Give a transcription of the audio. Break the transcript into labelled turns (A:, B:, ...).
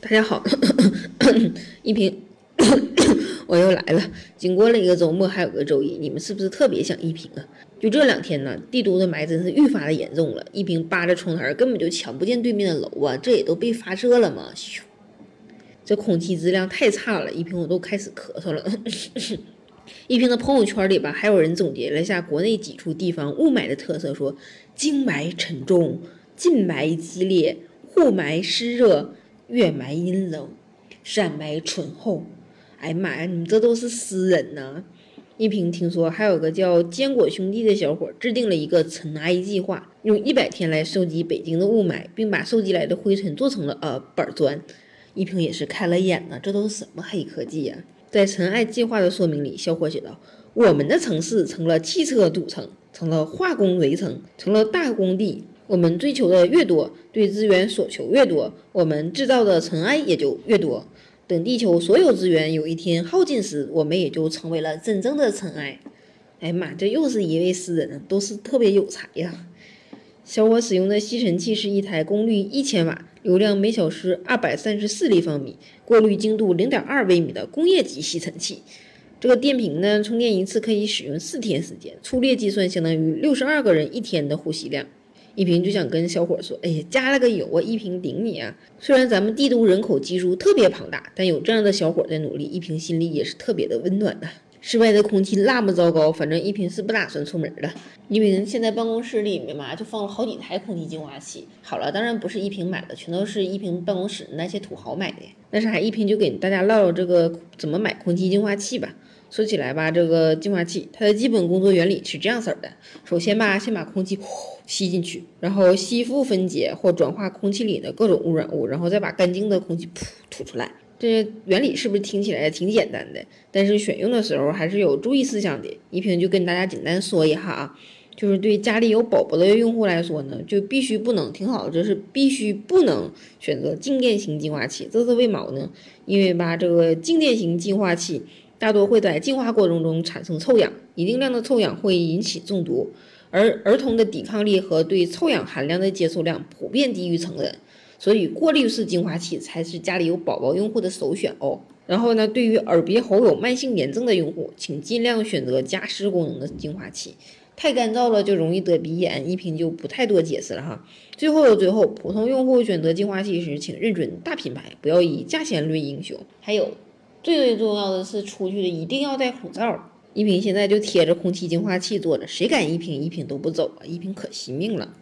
A: 大家好，一平，我又来了。经过了一个周末，还有个周一，你们是不是特别想一平啊？就这两天呢，帝都的霾真是愈发的严重了。一平扒着窗台，根本就瞧不见对面的楼啊，这也都被发射了吗？咻，这空气质量太差了，一平我都开始咳嗽了。一平的朋友圈里吧，还有人总结了一下国内几处地方雾霾的特色，说京霾沉重，近霾激烈，户霾湿热。月埋阴冷，山埋醇厚。哎呀妈呀，你们这都是诗人呐！一平听说还有个叫坚果兄弟的小伙制定了一个尘埃计划，用一百天来收集北京的雾霾，并把收集来的灰尘做成了呃板砖。一平也是开了眼了，这都是什么黑科技呀？在尘埃计划的说明里，小伙写道：“我们的城市成了汽车堵城，成了化工围城，成了大工地。”我们追求的越多，对资源所求越多，我们制造的尘埃也就越多。等地球所有资源有一天耗尽时，我们也就成为了真正的尘埃。哎呀妈，这又是一位诗人，都是特别有才呀！小伙使用的吸尘器是一台功率一千瓦、流量每小时二百三十四立方米、过滤精度零点二微米的工业级吸尘器。这个电瓶呢，充电一次可以使用四天时间，粗略计算相当于六十二个人一天的呼吸量。一平就想跟小伙说：“哎呀，加了个油啊！一平顶你啊！虽然咱们帝都人口基数特别庞大，但有这样的小伙在努力，一平心里也是特别的温暖的。室外的空气那么糟糕，反正一平是不打算出门的。一平现在办公室里面嘛，就放了好几台空气净化器。好了，当然不是一平买的，全都是一平办公室那些土豪买的。但是，还，一平就给大家唠唠这个怎么买空气净化器吧。”说起来吧，这个净化器它的基本工作原理是这样式儿的：首先吧，先把空气呼吸进去，然后吸附分解或转化空气里的各种污染物，然后再把干净的空气噗吐出来。这原理是不是听起来挺简单的？但是选用的时候还是有注意事项的。一萍就跟大家简单说一下啊，就是对家里有宝宝的用户来说呢，就必须不能挺好，这是必须不能选择静电型净化器。这是为毛呢？因为吧，这个静电型净化器。大多会在净化过程中产生臭氧，一定量的臭氧会引起中毒，而儿童的抵抗力和对臭氧含量的接受量普遍低于成人，所以过滤式净化器才是家里有宝宝用户的首选哦。然后呢，对于耳鼻喉有慢性炎症的用户，请尽量选择加湿功能的净化器，太干燥了就容易得鼻炎。一瓶就不太多解释了哈。最后的最后，普通用户选择净化器时，请认准大品牌，不要以价钱论英雄。还有。最最重要的是，出去的一定要戴口罩。一平现在就贴着空气净化器坐着，谁敢一平一平都不走啊！一平可惜命了。